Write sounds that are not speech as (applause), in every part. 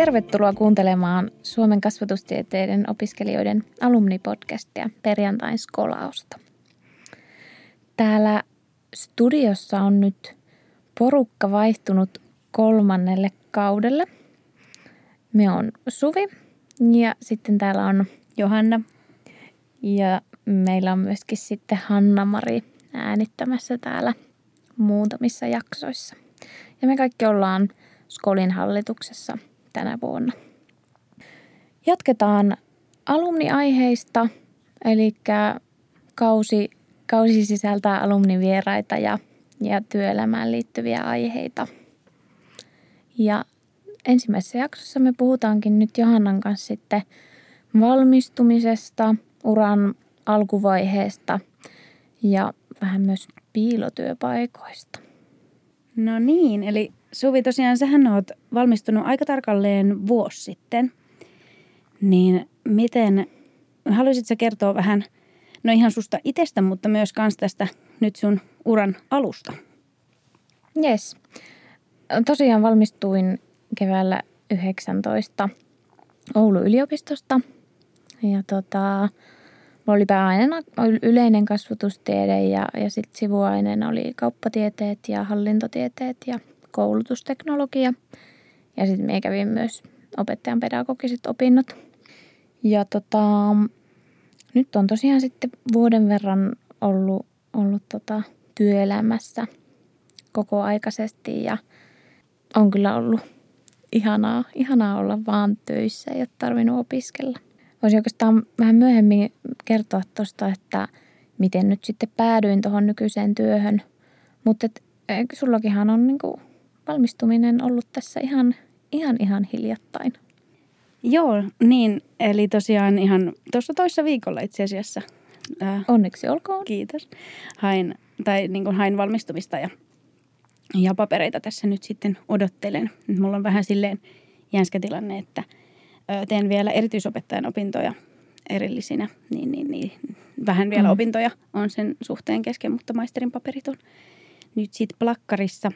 Tervetuloa kuuntelemaan Suomen kasvatustieteiden opiskelijoiden alumnipodcastia perjantain skolausta. Täällä studiossa on nyt porukka vaihtunut kolmannelle kaudelle. Me on Suvi ja sitten täällä on Johanna. Ja meillä on myöskin sitten Hanna-Mari äänittämässä täällä muutamissa jaksoissa. Ja me kaikki ollaan Skolin hallituksessa tänä vuonna. Jatketaan alumniaiheista, eli kausi, kausi sisältää alumnivieraita ja, ja työelämään liittyviä aiheita. Ja ensimmäisessä jaksossa me puhutaankin nyt Johannan kanssa sitten valmistumisesta, uran alkuvaiheesta ja vähän myös piilotyöpaikoista. No niin, eli Suvi tosiaan sähän oot valmistunut aika tarkalleen vuosi sitten. Niin miten, haluaisitko kertoa vähän, no ihan susta itsestä, mutta myös kans tästä nyt sun uran alusta? Yes. Tosiaan valmistuin keväällä 19 Oulun yliopistosta. Ja tota, mulla oli pääaineena yleinen kasvatustiede ja, ja sitten sivuaineena oli kauppatieteet ja hallintotieteet ja koulutusteknologia. Ja sitten me kävin myös opettajan pedagogiset opinnot. Ja tota, nyt on tosiaan sitten vuoden verran ollut, ollut tota työelämässä koko aikaisesti ja on kyllä ollut ihanaa, ihanaa olla vaan töissä, ole tarvinnut opiskella. Voisin oikeastaan vähän myöhemmin kertoa tuosta, että miten nyt sitten päädyin tuohon nykyiseen työhön. Mutta sullakinhan on niinku valmistuminen ollut tässä ihan, ihan, ihan hiljattain. Joo, niin. Eli tosiaan ihan tuossa toissa viikolla itse asiassa. Äh, Onneksi olkoon. Kiitos. Hain, tai niin kuin hain valmistumista ja ja papereita tässä nyt sitten odottelen. Nyt mulla on vähän silleen jänskä tilanne, että teen vielä erityisopettajan opintoja erillisinä, niin, niin, niin vähän vielä mm. opintoja on sen suhteen kesken, mutta maisterin paperit on nyt sitten plakkarissa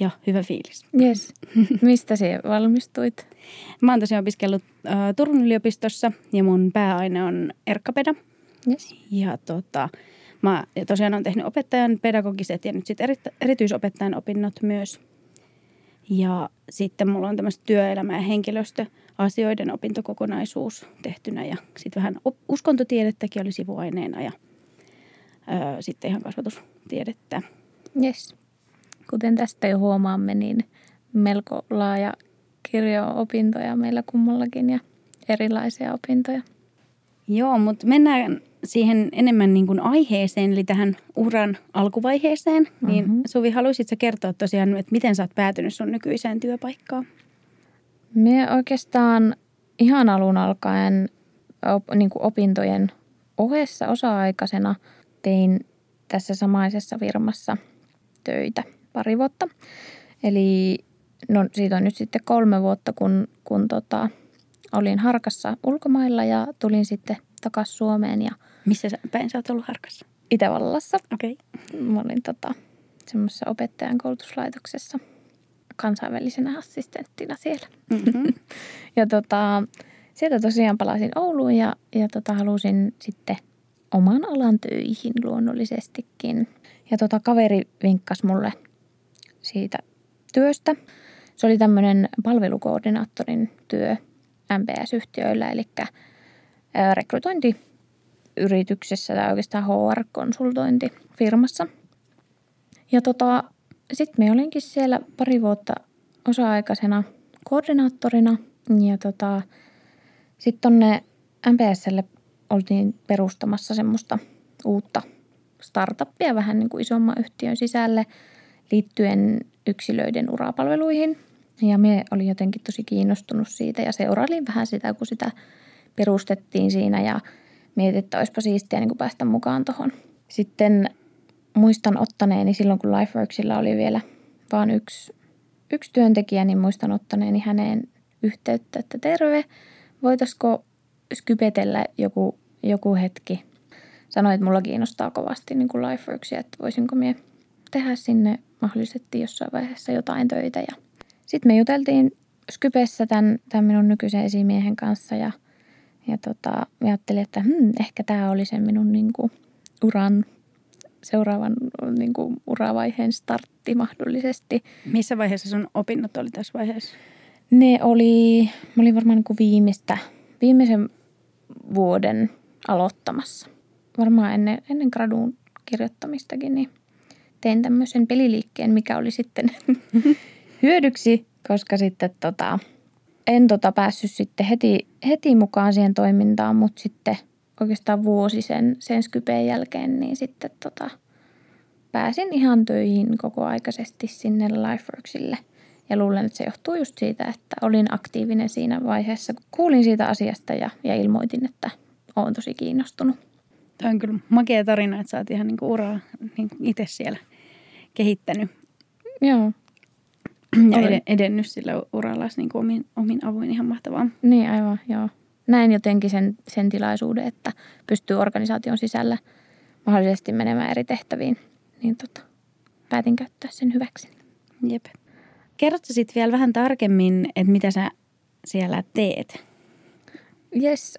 ja hyvä fiilis. Yes. (laughs) Mistä sinä valmistuit? Mä oon tosiaan opiskellut äh, Turun yliopistossa ja mun pääaine on erkkapeda. Yes. Ja tota, Mä tosiaan olen tehnyt opettajan pedagogiset ja nyt sitten eri, erityisopettajan opinnot myös. Ja sitten mulla on tämmöistä työelämä- ja henkilöstöasioiden opintokokonaisuus tehtynä ja sitten vähän uskontotiedettäkin oli sivuaineena ja ö, sitten ihan kasvatustiedettä. Yes. Kuten tästä jo huomaamme, niin melko laaja kirjo opintoja meillä kummallakin ja erilaisia opintoja. Joo, mutta mennään siihen enemmän niin kuin aiheeseen, eli tähän uran alkuvaiheeseen. Mm-hmm. Niin mhm. Suvi, haluaisitko kertoa tosiaan, että miten sä oot päätynyt sun nykyiseen työpaikkaan? Me oikeastaan ihan alun alkaen op, niin kuin opintojen ohessa osa-aikaisena tein tässä samaisessa firmassa töitä pari vuotta. Eli no, siitä on nyt sitten kolme vuotta, kun, kun tota, olin harkassa ulkomailla ja tulin sitten takaisin Suomeen ja – missä sä, päin sä oot ollut harkassa? Itävallassa. Okei. Okay. Mä olin tota, semmoisessa opettajan koulutuslaitoksessa kansainvälisenä assistenttina siellä. Mm-hmm. (laughs) ja tota, sieltä tosiaan palasin Ouluun ja, ja tota, halusin sitten oman alan töihin luonnollisestikin. Ja tota, kaveri vinkkasi mulle siitä työstä. Se oli tämmöinen palvelukoordinaattorin työ MPS-yhtiöillä, eli rekrytointi yrityksessä tai oikeastaan HR-konsultointifirmassa. Ja tota, sitten me olinkin siellä pari vuotta osa-aikaisena koordinaattorina ja tota, sitten tonne MPSlle oltiin perustamassa semmoista uutta startuppia vähän niin kuin isomman yhtiön sisälle liittyen yksilöiden urapalveluihin. Ja me oli jotenkin tosi kiinnostunut siitä ja seurailin vähän sitä, kun sitä perustettiin siinä ja mietin, että olisipa siistiä niin päästä mukaan tuohon. Sitten muistan ottaneeni silloin, kun Lifeworksilla oli vielä vain yksi, yksi työntekijä, niin muistan ottaneeni häneen yhteyttä, että terve, voitaisiko skypetellä joku, joku hetki. Sanoin, että mulla kiinnostaa kovasti niin kuin Lifeworksia, että voisinko minä tehdä sinne mahdollisesti jossain vaiheessa jotain töitä. Ja sitten me juteltiin Skypessä tämän, tämän minun nykyisen esimiehen kanssa ja, ja tota, ajattelin, että hmm, ehkä tämä oli sen minun niin kuin, uran seuraavan niin kuin, uravaiheen startti mahdollisesti. Missä vaiheessa sun opinnot oli tässä vaiheessa? Ne oli, mä olin varmaan niin kuin viimeistä, viimeisen vuoden aloittamassa. Varmaan ennen, ennen gradun kirjoittamistakin, niin tein tämmöisen peliliikkeen, mikä oli sitten (laughs) hyödyksi, koska sitten tota, en tota päässyt sitten heti, heti mukaan siihen toimintaan, mutta sitten oikeastaan vuosi sen, sen Skypeen jälkeen, niin sitten tota, pääsin ihan töihin koko aikaisesti sinne Lifeworksille. Ja luulen, että se johtuu just siitä, että olin aktiivinen siinä vaiheessa, kun kuulin siitä asiasta ja, ja ilmoitin, että olen tosi kiinnostunut. Tämä on kyllä makea tarina, että oot ihan niin kuin uraa niin kuin itse siellä kehittänyt. Joo. Ja ed- edennyt sillä uralla niin kuin omin, omin avuin ihan mahtavaa. Niin aivan, joo. Näin jotenkin sen, sen tilaisuuden, että pystyy organisaation sisällä mahdollisesti menemään eri tehtäviin. Niin tota, päätin käyttää sen hyväksi. Jep. Kerrotko sitten vielä vähän tarkemmin, että mitä sä siellä teet? Jes,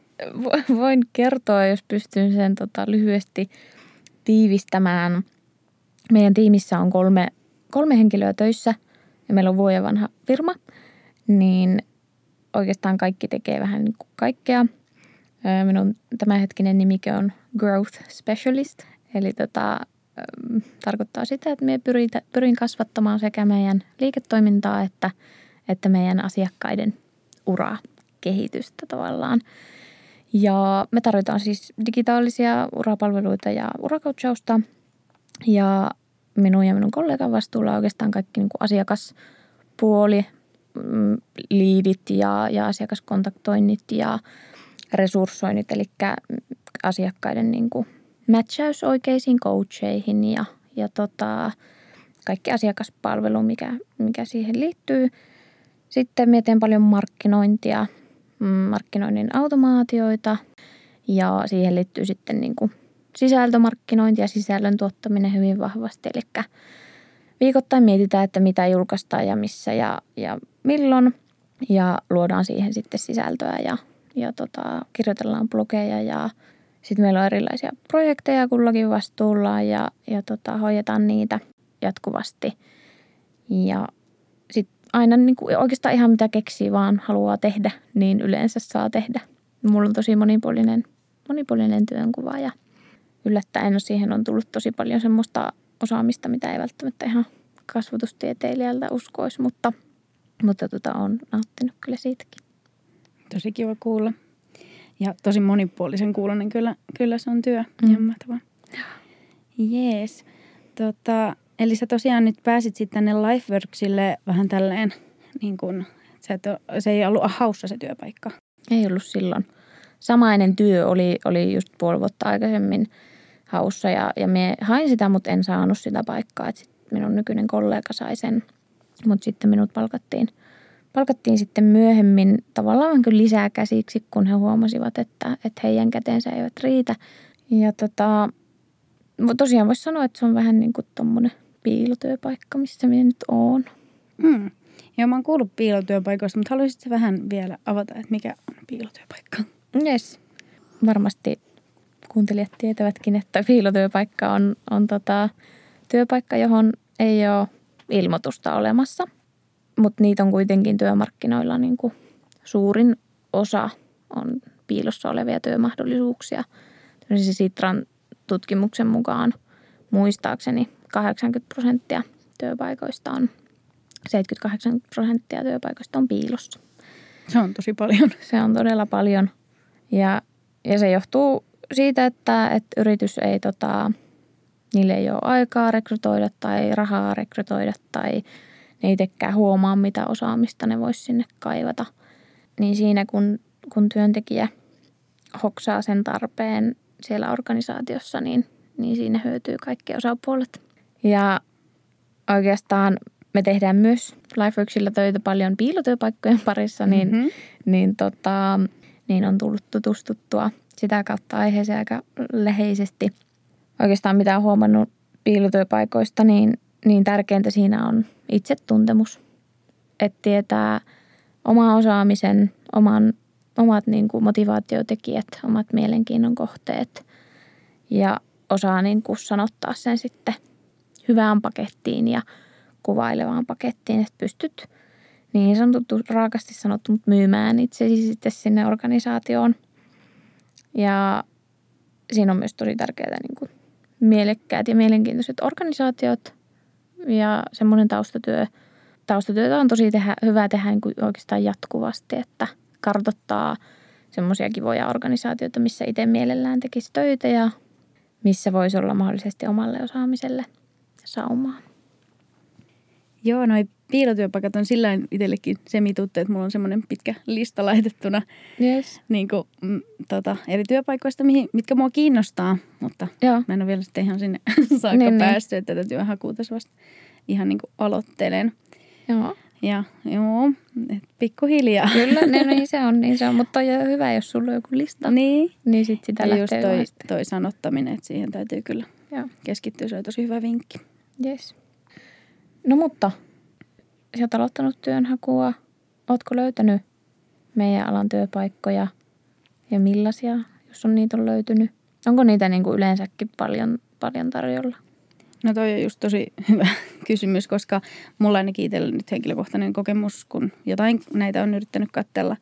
voin kertoa, jos pystyn sen tota, lyhyesti tiivistämään. Meidän tiimissä on kolme, kolme henkilöä töissä ja meillä on vuoden vanha firma, niin oikeastaan kaikki tekee vähän niin kuin kaikkea. Minun tämänhetkinen nimike on Growth Specialist, eli tota, tarkoittaa sitä, että me pyrin kasvattamaan sekä meidän liiketoimintaa että, että meidän asiakkaiden uraa kehitystä tavallaan. Ja me tarvitaan siis digitaalisia urapalveluita ja urakoutsausta. Ja minun ja minun kollegan vastuulla oikeastaan kaikki niin kuin asiakaspuoli, mm, liidit ja, ja asiakaskontaktoinnit ja resurssoinnit, eli asiakkaiden niin kuin matchaus oikeisiin coacheihin ja, ja tota, kaikki asiakaspalvelu, mikä, mikä siihen liittyy. Sitten mietin paljon markkinointia, mm, markkinoinnin automaatioita ja siihen liittyy sitten niin kuin sisältömarkkinointi ja sisällön tuottaminen hyvin vahvasti. Eli viikoittain mietitään, että mitä julkaistaan ja missä ja, ja milloin ja luodaan siihen sitten sisältöä ja, ja tota, kirjoitellaan blogeja ja sitten meillä on erilaisia projekteja kullakin vastuulla ja, ja tota, hoidetaan niitä jatkuvasti. Ja sitten aina niin kuin oikeastaan ihan mitä keksii vaan haluaa tehdä, niin yleensä saa tehdä. Mulla on tosi monipuolinen, monipuolinen työnkuva ja yllättäen no siihen on tullut tosi paljon semmoista osaamista, mitä ei välttämättä ihan kasvatustieteilijältä uskoisi, mutta, mutta tota, on nauttinut kyllä siitäkin. Tosi kiva kuulla. Ja tosi monipuolisen kuulonen kyllä, kyllä se on työ. Mm. Mahtavaa. Jees. Tota, eli sä tosiaan nyt pääsit sitten tänne Lifeworksille vähän tälleen, niin kun, se, että se ei ollut haussa se työpaikka. Ei ollut silloin. Samainen työ oli, oli just puoli vuotta aikaisemmin haussa ja, ja me hain sitä, mutta en saanut sitä paikkaa. Et sit minun nykyinen kollega sai sen, mutta sitten minut palkattiin – palkattiin sitten myöhemmin tavallaan kyllä lisää käsiksi, kun he huomasivat, että, että heidän käteensä eivät riitä. Ja tota, tosiaan voisi sanoa, että se on vähän niin kuin tuommoinen piilotyöpaikka, missä minä nyt oon. Mm. Joo, mä oon kuullut piilotyöpaikoista, mutta haluaisitko vähän vielä avata, että mikä on piilotyöpaikka? Yes. Varmasti kuuntelijat tietävätkin, että piilotyöpaikka on, on tota, työpaikka, johon ei ole ilmoitusta olemassa – mutta niitä on kuitenkin työmarkkinoilla niin kuin suurin osa on piilossa olevia työmahdollisuuksia. Siis Sitran tutkimuksen mukaan muistaakseni 80 prosenttia työpaikoista on, 78 prosenttia työpaikoista on piilossa. Se on tosi paljon. Se on todella paljon ja, ja se johtuu siitä, että, että yritys ei tota, niille ei ole aikaa rekrytoida tai rahaa rekrytoida tai ne itsekään huomaa, mitä osaamista ne voisi sinne kaivata. Niin siinä, kun, kun työntekijä hoksaa sen tarpeen siellä organisaatiossa, niin, niin siinä hyötyy kaikki osapuolet. Ja oikeastaan me tehdään myös Lifeworksilla töitä paljon piilotyöpaikkojen parissa, niin, mm-hmm. niin, tota, niin on tullut tutustuttua sitä kautta aiheeseen aika läheisesti. Oikeastaan mitä on huomannut piilotyöpaikoista, niin, niin tärkeintä siinä on itsetuntemus. Että tietää oma osaamisen, oman, omat niin kuin motivaatiotekijät, omat mielenkiinnon kohteet ja osaa niin kuin sanottaa sen sitten hyvään pakettiin ja kuvailevaan pakettiin, että pystyt niin sanottu raakasti sanottu, mutta myymään itsesi sitten sinne organisaatioon. Ja siinä on myös tosi tärkeää niin kuin mielekkäät ja mielenkiintoiset organisaatiot ja semmoinen taustatyö. Taustatyötä on tosi tehdä, hyvä tehdä niin kuin oikeastaan jatkuvasti, että kartottaa semmoisia kivoja organisaatioita, missä itse mielellään tekisi töitä ja missä voisi olla mahdollisesti omalle osaamiselle saumaa. Joo, noi piilotyöpaikat on sillä itsellekin semituttu, että mulla on semmoinen pitkä lista laitettuna yes. niin kuin, mm, tota, eri työpaikoista, mihin, mitkä mua kiinnostaa, mutta Joo. mä en ole vielä sitten ihan sinne (laughs) saakka niin, niin. päässyt, että tätä työhakua tässä vasta ihan niin kuin aloittelen. Joo. Ja joo, et pikkuhiljaa. Kyllä, niin, niin, se on, niin se on, mutta on hyvä, jos sulla on joku lista. Niin. Niin sit sitä ja just toi, toi sanottaminen, että siihen täytyy kyllä Joo. keskittyä, se on tosi hyvä vinkki. Yes. No mutta sä oot aloittanut työnhakua. Ootko löytänyt meidän alan työpaikkoja ja millaisia, jos on niitä on löytynyt? Onko niitä niin kuin yleensäkin paljon, paljon tarjolla? No toi on just tosi (laughs) hyvä kysymys, koska mulla ainakin itsellä nyt henkilökohtainen kokemus, kun jotain näitä on yrittänyt katsella,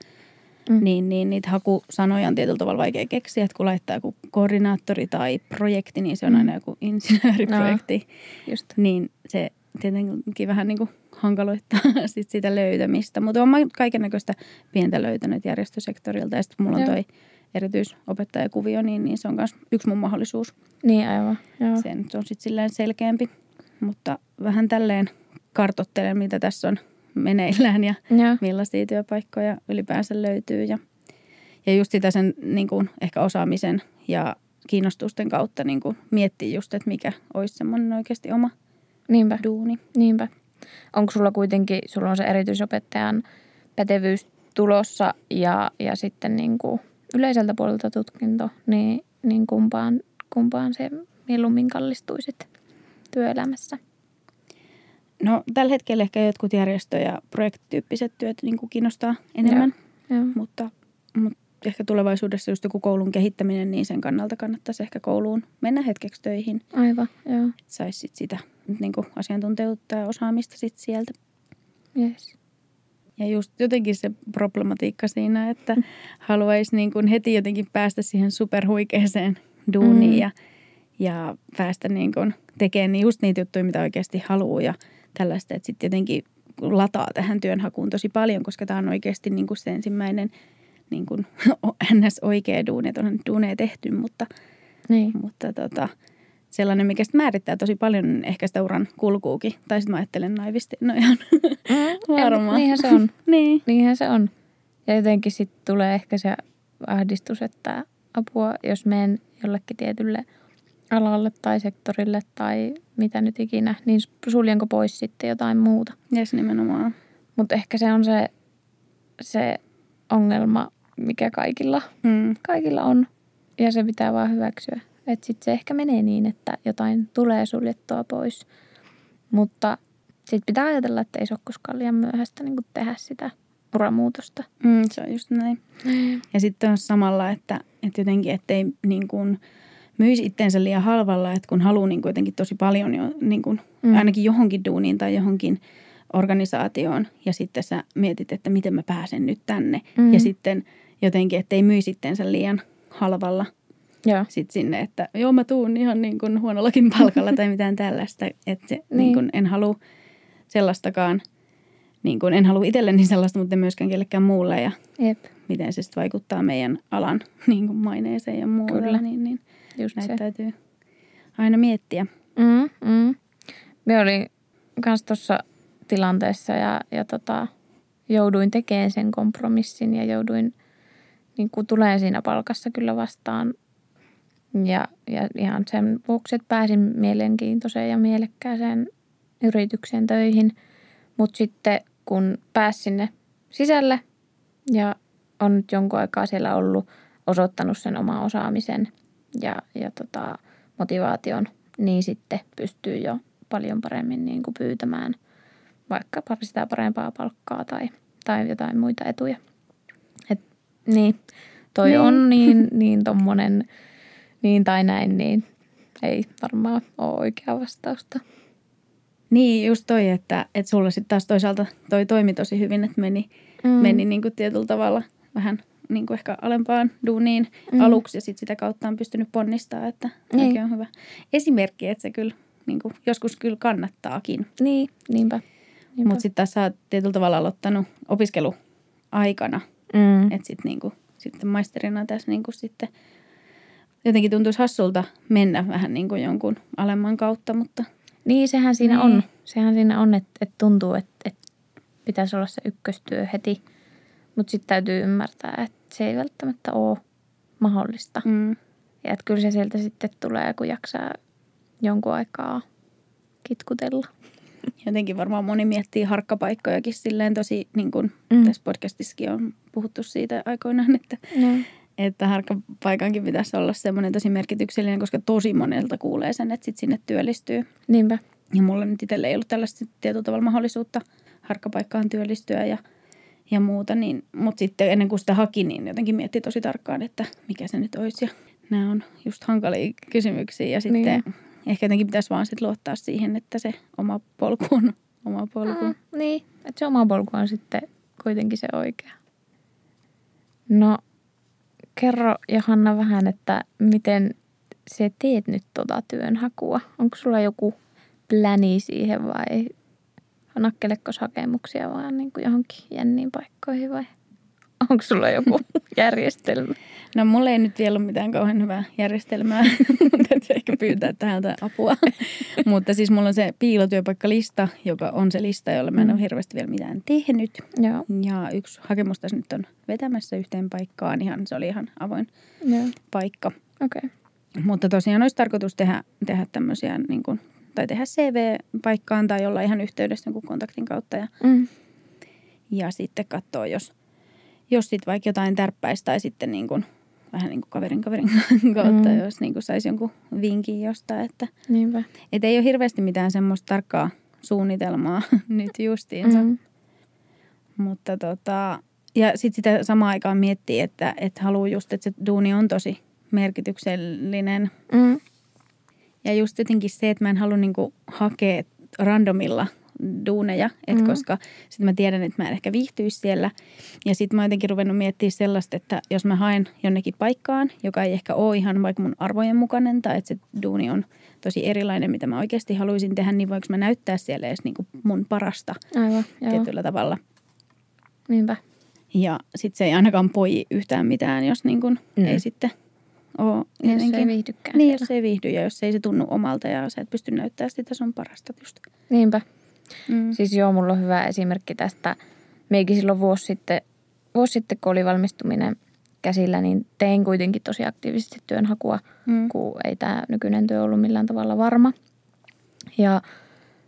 mm. niin, niin niitä hakusanoja on tietyllä tavalla vaikea keksiä, että kun laittaa joku koordinaattori tai projekti, niin se on mm. aina joku insinööriprojekti. No, just. Niin se tietenkin vähän niin kuin hankaloittaa (laughs) sit sitä löytämistä. Mutta olen kaiken näköistä pientä löytänyt järjestösektorilta ja sitten mulla on toi erityisopettajakuvio, niin, niin se on myös yksi mun mahdollisuus. Niin aivan, joo. Se on sitten silleen selkeämpi, mutta vähän tälleen kartottelen, mitä tässä on meneillään ja, ja. millaisia työpaikkoja ylipäänsä löytyy. Ja, ja just sitä sen niin kuin, ehkä osaamisen ja kiinnostusten kautta niin kuin, miettii just, että mikä olisi semmoinen oikeasti oma Niinpä. duuni. Niinpä. Onko sulla kuitenkin, sulla on se erityisopettajan pätevyys tulossa ja, ja sitten niin kuin yleiseltä puolelta tutkinto, niin, niin kumpaan, kumpaan se mieluummin kallistuisit työelämässä? No tällä hetkellä ehkä jotkut järjestö- ja projektityyppiset työt niin kuin kiinnostaa enemmän, Joo, jo. Mutta, mutta ehkä tulevaisuudessa just joku koulun kehittäminen, niin sen kannalta kannattaisi ehkä kouluun mennä hetkeksi töihin. Aivan, joo. Saisi sit sitä niin kuin asiantuntijuutta ja osaamista sit sieltä. Yes. Ja just jotenkin se problematiikka siinä, että (laughs) mm. haluaisi niin kuin heti jotenkin päästä siihen superhuikeeseen duuniin mm. ja, ja päästä niin kuin tekemään just niitä juttuja, mitä oikeasti haluaa ja tällaista. Että sitten jotenkin lataa tähän työnhakuun tosi paljon, koska tämä on oikeasti niin kuin se ensimmäinen niin kuin (laughs) ns. oikea duuni, että on duuneja tehty, mutta, niin. mutta tota, sellainen, mikä sitten määrittää tosi paljon ehkä sitä uran kulkuukin. Tai sitten mä ajattelen naivisti, no ihan mm, varmaan. Niinhän se on. (laughs) niin. Niinhän se on. Ja jotenkin sitten tulee ehkä se ahdistus, että apua, jos menen jollekin tietylle alalle tai sektorille tai mitä nyt ikinä, niin suljenko pois sitten jotain muuta. Jes, nimenomaan. Mutta ehkä se on se, se ongelma, mikä kaikilla, mm. kaikilla on. Ja se pitää vaan hyväksyä. Että sitten se ehkä menee niin, että jotain tulee suljettua pois. Mutta sitten pitää ajatella, että ei se ole koskaan liian myöhäistä niin tehdä sitä uramuutosta. Mm, se on just näin. Mm. Ja sitten on samalla, että, että jotenkin, ettei niin kuin myisi itteensä liian halvalla, että kun haluaa niin kuin jotenkin tosi paljon jo niin kuin mm. ainakin johonkin duuniin tai johonkin organisaatioon ja sitten sä mietit, että miten mä pääsen nyt tänne. Mm. Ja sitten jotenkin, ettei myisi itteensä liian halvalla – Joo. Sit sinne, että joo mä tuun ihan niin kuin huonollakin palkalla tai mitään (laughs) tällaista. Että niin. niin kuin en halua sellaistakaan, niin kuin en halua itselleni sellaista, mutta myöskään kellekään muulle. Ja Jep. miten se sitten vaikuttaa meidän alan (laughs) niin kuin maineeseen ja muulle. Kyllä. Niin, niin Just näitä se. täytyy aina miettiä. Mm, mm. Me olin myös tuossa tilanteessa ja, ja tota, jouduin tekemään sen kompromissin ja jouduin niin kuin tulee siinä palkassa kyllä vastaan ja, ja ihan sen vuoksi, että pääsin mielenkiintoiseen ja mielekkääseen yritykseen töihin. Mutta sitten kun pääsin sinne sisälle ja on nyt jonkun aikaa siellä ollut osoittanut sen oma osaamisen ja, ja tota, motivaation, niin sitten pystyy jo paljon paremmin niin kuin pyytämään vaikka sitä parempaa palkkaa tai, tai jotain muita etuja. Niin, toi Niin. on niin, (laughs) niin tommonen niin tai näin, niin ei varmaan ole oikea vastausta. Niin, just toi, että, että sulla sitten taas toisaalta toi toimi tosi hyvin, että meni, mm. meni niin kuin tietyllä tavalla vähän niin kuin ehkä alempaan duuniin mm. Aluksi ja sitten sitä kautta on pystynyt ponnistaa, että Niin. on hyvä esimerkki, että se kyllä niin kuin, joskus kyllä kannattaakin. Niin, niinpä. niinpä. Mutta sitten tässä sä oot tietyllä tavalla aloittanut opiskeluaikana, mm. että sitten niin kuin, sitten maisterina tässä niin kuin sitten jotenkin tuntuisi hassulta mennä vähän niin kuin jonkun alemman kautta, mutta Niin, sehän siinä Niin. on. Sehän siinä on, että, että tuntuu, että, että pitäisi olla se ykköstyö heti. Mutta sitten täytyy ymmärtää, että se ei välttämättä ole mahdollista. mm, Ja että kyllä se sieltä sitten tulee, kun jaksaa jonkun aikaa kitkutella. Jotenkin varmaan moni miettii harkkapaikkojakin silleen tosi, niin kuin mm. Mm. tässä podcastissakin on puhuttu siitä aikoinaan, että, No. että harkkapaikankin pitäisi olla semmoinen tosi merkityksellinen, koska tosi monelta kuulee sen, että sit sinne työllistyy. Niinpä. Ja mulla nyt itselle ei ollut tällaista tietyllä tavalla mahdollisuutta harkkapaikkaan työllistyä ja, ja muuta. Niin, mutta sitten ennen kuin sitä haki, niin jotenkin mietti tosi tarkkaan, että mikä se nyt olisi. Ja nämä on just hankalia kysymyksiä ja sitten niin. Ehkä jotenkin pitäisi vaan sit luottaa siihen, että se oma polku on oma polku. Mm, niin, että se oma polku on sitten kuitenkin se oikea. No, kerro Johanna vähän, että miten sä teet nyt tota työnhakua? Onko sulla joku pläni siihen vai nakkelekko hakemuksia vaan niin kuin johonkin jänniin paikkoihin vai onko sulla joku (laughs) järjestelmä? No mulla ei nyt vielä ole mitään kauhean hyvää järjestelmää. (laughs) Täytyy ehkä pyytää täältä apua. (laughs) Mutta siis mulla on se piilotyöpaikkalista, joka on se lista, jolla mä en ole hirveästi vielä mitään tehnyt. Joo, Ja yksi hakemus tässä nyt on vetämässä yhteen paikkaan. Ihan, se oli ihan avoin joo, paikka. okei. Okay. Mutta tosiaan olisi tarkoitus tehdä, tehdä tämmöisiä, niin kuin, tai tehdä CV-paikkaan tai olla ihan yhteydessä jonkun kontaktin kautta. Ja, Mm. ja sitten katsoa, jos, jos sitten vaikka jotain tärppäisi tai sitten niin kuin, vähän niin kuin kaverin kaverin (laughs) kautta, mm. Jos niin kuin saisi jonkun vinkin jostain. Että, Niinpä. et ei ole hirveästi mitään semmoista tarkkaa suunnitelmaa (laughs) nyt justiinsa. Mm. Mutta tota, ja sitten sitä samaan aikaan miettii, että, että haluaa just, että se duuni on tosi merkityksellinen. Mm. Ja just jotenkin se, että mä en halua niinku hakea randomilla duuneja, et Mm. koska sitten mä tiedän, että mä en ehkä viihtyisi siellä. Ja sitten mä oon jotenkin ruvennut miettimään sellaista, että jos mä haen jonnekin paikkaan, joka ei ehkä ole ihan vaikka mun arvojen mukainen, tai että se duuni on tosi erilainen, mitä mä oikeasti haluaisin tehdä, niin voiko mä näyttää siellä edes niinku mun parasta Aivan, joo. tietyllä tavalla. Niinpä. Ja sitten se ei ainakaan poi yhtään mitään, jos niin Mm. ei sitten ole Jos ei viihdykään Niin, siellä. jos ei viihdy ja jos ei se tunnu omalta ja sä et pysty näyttämään sitä sun parasta just. Niinpä. Mm. Siis joo, mulla on hyvä esimerkki tästä. Meikin silloin vuosi sitten, vuosi sitten, kun oli valmistuminen käsillä, niin tein kuitenkin tosi aktiivisesti työnhakua, Mm. kun ei tämä nykyinen työ ollut millään tavalla varma. Ja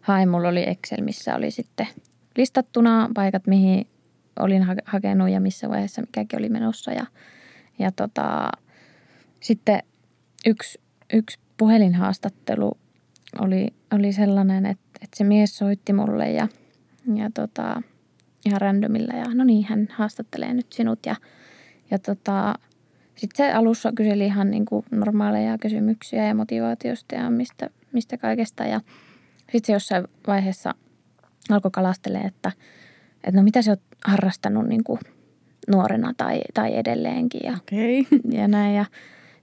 hain, mulla oli Excel, missä oli sitten listattuna paikat, mihin olin ha- hakenut ja missä vaiheessa mikäkin oli menossa. Ja, ja tota, sitten yksi, yksi puhelinhaastattelu oli, oli sellainen, että, että se mies soitti mulle ja, ja tota, ihan randomilla ja no niin, hän haastattelee nyt sinut ja, ja tota, sitten se alussa kyseli ihan niin kuin normaaleja kysymyksiä ja motivaatiosta ja mistä, mistä kaikesta ja sitten se jossain vaiheessa alkoi kalastelemaan, että, että no mitä sä oot harrastanut niin kuin nuorena tai, tai edelleenkin ja. Okay. ja näin. Ja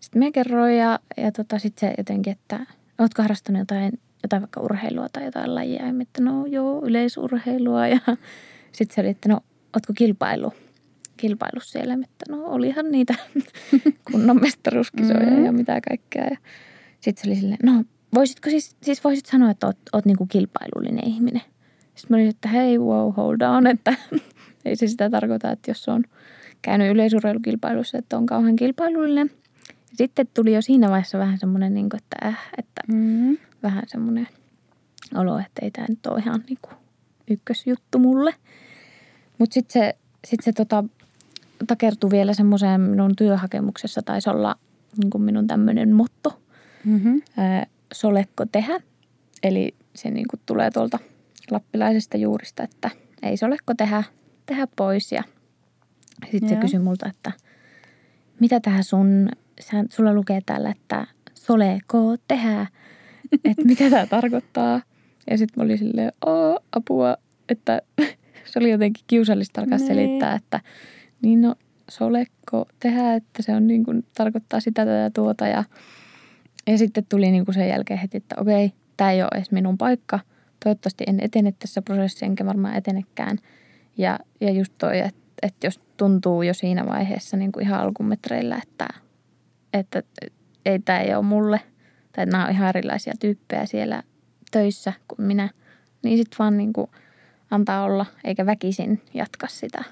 sitten mä kerroin ja, ja tota, sitten se jotenkin, että ootko harrastanut jotain, jotain vaikka urheilua tai jotain lajia. Ja että no joo, yleisurheilua. (laughs) Ja sitten se oli, että no ootko kilpailu, kilpailu siellä. Että no olihan niitä (laughs) kunnon mestaruuskisoja Mm. ja mitä kaikkea. Ja sitten se oli silleen, no voisitko siis, siis voisit sanoa, että oot, oot niinku kilpailullinen ihminen. Sitten mä olin, että hei wow, hold on, että (laughs) ei se sitä tarkoita, että jos on käynyt yleisurheilukilpailussa, että on kauhean kilpailullinen. Sitten tuli jo siinä vaiheessa vähän semmoinen, niin kuin, että, äh, että Mm. vähän semmoinen olo, että ei tämä nyt ole ihan niin kuin ykkösjuttu mulle. Mutta sitten se, sit se tota, takertui vielä semmoiseen minun työhakemuksessa, taisi olla niin kuin minun tämmöinen motto, Mm-hmm. ää, solekko tehdä. Eli se niin kuin tulee tuolta lappilaisesta juurista, että ei solekko tehdä, tehdä pois. Ja sitten se kysyi multa, että mitä tähän sun, sä, sulla lukee täällä, että soleko tehdä, (laughs) että mitä tämä tarkoittaa. Ja sitten mä olin silleen, oo, apua, että (laughs) se oli jotenkin kiusallista alkaa Niin. selittää, että niin no solekko tehdä, että se on niin kuin, tarkoittaa sitä tätä tuota ja, ja sitten tuli niin kuin sen jälkeen heti, että okei, tämä ei ole edes minun paikka. Toivottavasti en etene tässä prosessissa, enkä varmaan etenekään. Ja, ja just toi, että, että jos tuntuu jo siinä vaiheessa niin kuin ihan alkumetreillä, että, että ei tämä ei ole mulle, tai nämä on ihan erilaisia tyyppejä siellä töissä kuin minä, niin sitten vaan niin kuin antaa olla, eikä väkisin jatka sitä.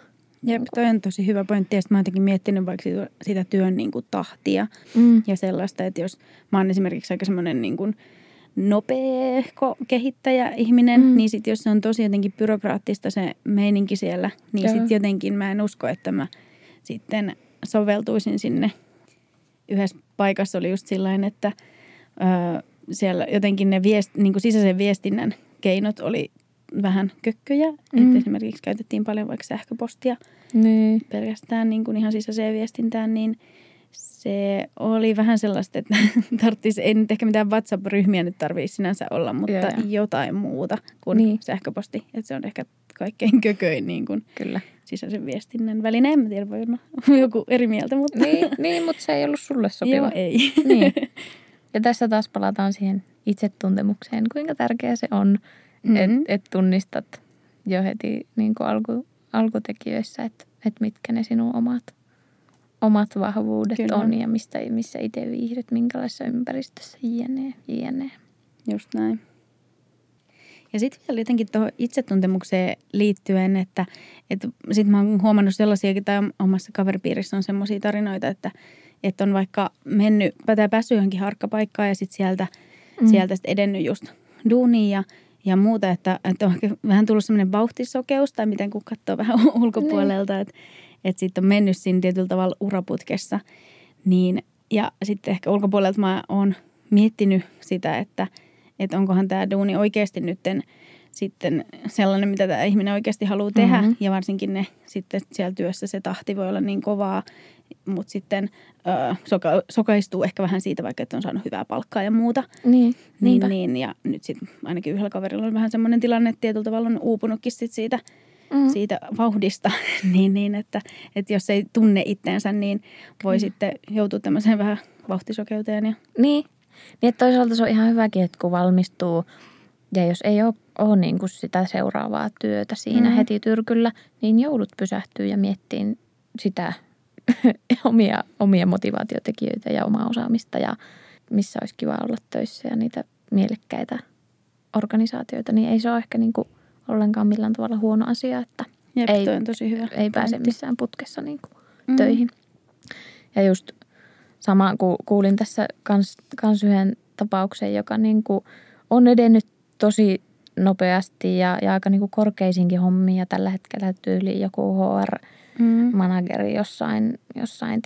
Jep, toi on tosi hyvä pointti. Ja mä oon jotenkin miettinyt vaikka sitä, sitä työn niin kuin tahtia Mm. ja sellaista, että jos mä oon esimerkiksi aika semmoinen niin kuin nopea ko- kehittäjä ihminen, Mm. niin sitten jos se on tosi jotenkin byrokraattista se meininki siellä, niin sitten jotenkin mä en usko, että mä sitten soveltuisin sinne. Yhdessä paikassa oli just sillain, että ö, siellä jotenkin ne viest, niin kuin sisäisen viestinnän keinot oli vähän kökköjä. Mm. Että esimerkiksi käytettiin paljon vaikka sähköpostia Niin. pelkästään niin kuin ihan sisäiseen viestintään, niin se oli vähän sellaista, että (laughs) tarvitsisi, ei nyt ehkä mitään WhatsApp-ryhmiä nyt tarvitse sinänsä olla, mutta joo. jotain muuta kuin niin. sähköposti. Että se on ehkä kaikkein (laughs) kököin niin kuin Kyllä. Sisäisen viestinnän väline. En mä tiedä, voi olla (laughs) joku eri mieltä, mutta Niin, niin, mutta se ei ollut sulle sopiva. joo, ei. Niin. (laughs) Ja tässä taas palataan siihen itsetuntemukseen, kuinka tärkeää se on, mm-hmm. että et tunnistat jo heti niin kuin alku, alkutekijöissä, että et mitkä ne sinun omat, omat vahvuudet Kyllä. on ja mistä, missä itse viihdyt, minkälaisessa ympäristössä, jne, jne. Just näin. Ja sitten vielä jotenkin tuohon itsetuntemukseen liittyen, että, että sitten mä oon huomannut sellaisiakin, tai omassa kaveripiirissä on semmoisia tarinoita, että, että on vaikka mennyt, tai päässyt johonkin harkkapaikkaan ja sitten sieltä, Mm. sieltä sit edennyt just duuniin ja, ja muuta, että, että on vähän tullut semmoinen vauhtisokeus, tai miten kun katsoo vähän ulkopuolelta, että, että sitten on mennyt siinä tietyllä tavalla uraputkessa, niin ja sitten ehkä ulkopuolelta mä oon miettinyt sitä, että, että onkohan tämä duuni oikeasti nytten sitten sellainen, mitä tämä ihminen oikeasti haluaa tehdä. Mhm. Mm-hmm. Ja varsinkin ne sitten siellä työssä se tahti voi olla niin kovaa, mutta sitten ö, soka, sokaistuu ehkä vähän siitä, vaikka että on saanut hyvää palkkaa ja muuta. Niin, Niin, niin, ja nyt sitten ainakin yhdellä kaverilla on vähän semmoinen tilanne, että tietyllä tavalla on uupunutkin sit siitä, Mm. mm. siitä vauhdista. (laughs) niin, niin että, että jos ei tunne itteensä, niin voi Kyllä. sitten joutua tämmöiseen vähän vauhtisokeuteen. Ja, Niin. Niin että toisaalta se on ihan hyväkin, että kun valmistuu ja jos ei ole, ole niin kuin sitä seuraavaa työtä siinä Mm. heti tyrkyllä, niin joudut pysähtyä ja miettimään sitä (laughs) omia, omia motivaatiotekijöitä ja omaa osaamista ja missä olisi kiva olla töissä ja niitä mielekkäitä organisaatioita, niin ei se ole ehkä niin kuin ollenkaan millään tavalla huono asia, että jep, Ei- on tosi hyvä. ei pääse missään putkessa niin kuin Mm. töihin. Ja just sama, ku, kuulin tässä kans, kans yhden tapauksen, joka niin kuin on edennyt tosi nopeasti ja, ja aika niin kuin korkeisinkin hommiin. Ja tällä hetkellä tyyli joku HR-manageri Mm. jossain, jossain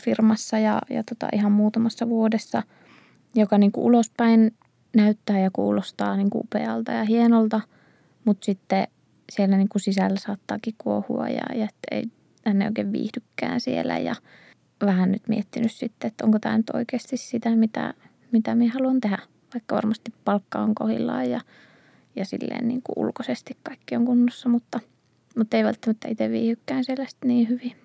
firmassa ja, ja tota ihan muutamassa vuodessa, joka niin kuin ulospäin näyttää ja kuulostaa niin kuin upealta ja hienolta, mutta sitten siellä niin kuin sisällä saattaakin kuohua ja, ja ei, hän ei oikein viihdykään siellä ja vähän nyt miettinyt sitten, että onko tämä nyt oikeasti sitä, mitä, mitä minä haluan tehdä. Vaikka varmasti palkka on kohillaan ja, ja silleen niin kuin ulkoisesti kaikki on kunnossa, mutta, mutta ei välttämättä itse viihdykään siellä niin hyvin.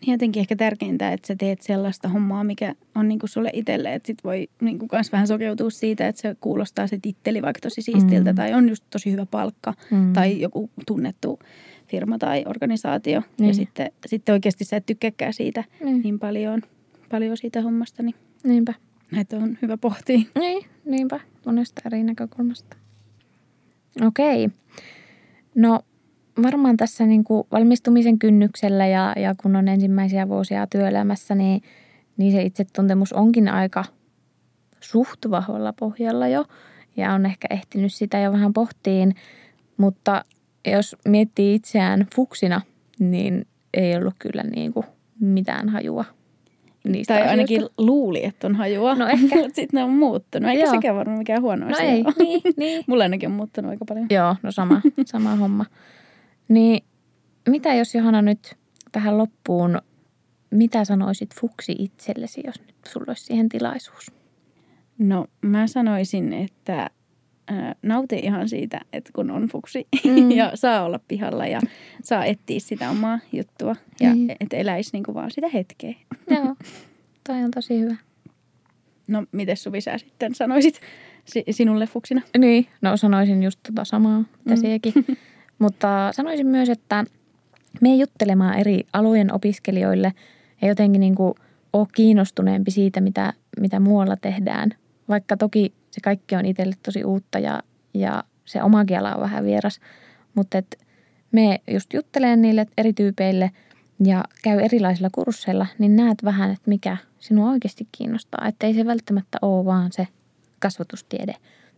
Niin jotenkin ehkä tärkeintä, että sä teet sellaista hommaa, mikä on niinku sulle itselle. Että sit voi niinku kans vähän sokeutua siitä, että se kuulostaa se titteli vaikka tosi siistiltä Mm. tai on just tosi hyvä palkka Mm. tai joku tunnettu firma tai organisaatio. Niin. Ja sitten, sitten oikeasti sä et tykkääkään siitä Niin. niin paljon, paljon siitä hommasta, niin Niinpä. näitä on hyvä pohtia. Niin, niinpä. Monesta eri näkökulmasta. Okei. No varmaan tässä niin kuin valmistumisen kynnyksellä ja, ja kun on ensimmäisiä vuosia työelämässä, niin, niin se itsetuntemus onkin aika suht vahvalla pohjalla jo. Ja on ehkä ehtinyt sitä jo vähän pohtiin. Mutta jos miettii itseään fuksina, niin ei ollut kyllä niin kuin mitään hajua niistä tai asioista. ainakin luuli, että on hajua. No (laughs) ehkä. Mutta sitten ne on muuttunut. Eikä Joo. sekään varmaan mikään huono No asia ei, ole. niin, niin. (laughs) Mulla ainakin on muuttunut aika paljon. Joo, no sama, sama homma. Niin mitä jos Johanna nyt tähän loppuun, mitä sanoisit fuksi itsellesi, jos nyt sulla olisi siihen tilaisuus? No mä sanoisin, että nauti ihan siitä, että kun on fuksi (laughs) mm. ja saa olla pihalla ja saa etsiä sitä omaa juttua ja niin. että eläisi niin kuin vaan sitä hetkeä. (laughs) Joo, toi on tosi hyvä. No, miten Suvi sä sitten sanoisit si- sinulle fuksina? Niin, no sanoisin just tota samaa, mitä mm. (laughs) Mutta sanoisin myös, että me juttelemaan eri alojen opiskelijoille ja jotenkin niin kuin ole kiinnostuneempi siitä, mitä, mitä muualla tehdään. Vaikka toki se kaikki on itselle tosi uutta ja, ja se oma kiela on vähän vieras. Mutta et me just jutteleen niille eri tyypeille ja käy erilaisilla kursseilla, niin näet vähän, että mikä sinua oikeasti kiinnostaa. Että ei se välttämättä ole vaan se kasvatustiede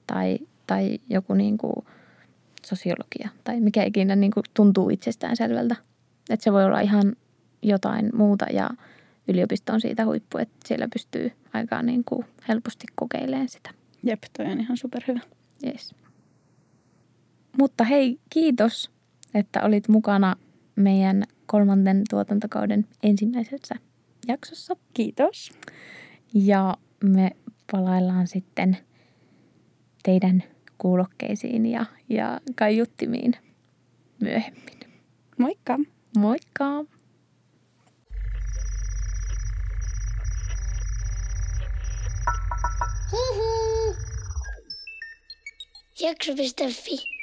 tai, tai joku niin kuin sosiologia tai mikä ikinä niin kuin tuntuu itsestään selvältä. Että se voi olla ihan jotain muuta ja yliopisto on siitä huippu, että siellä pystyy aika niin kuin helposti kokeilemaan sitä. Jep, toi on ihan superhyvä. Yes. Mutta hei, kiitos, että olit mukana meidän kolmanten tuotantokauden ensimmäisessä jaksossa. Kiitos. Ja me palaillaan sitten teidän kuulokkeisiin ja, ja kaiuttimiin myöhemmin. Moikka! Moikka! Hihi! Jakso.fi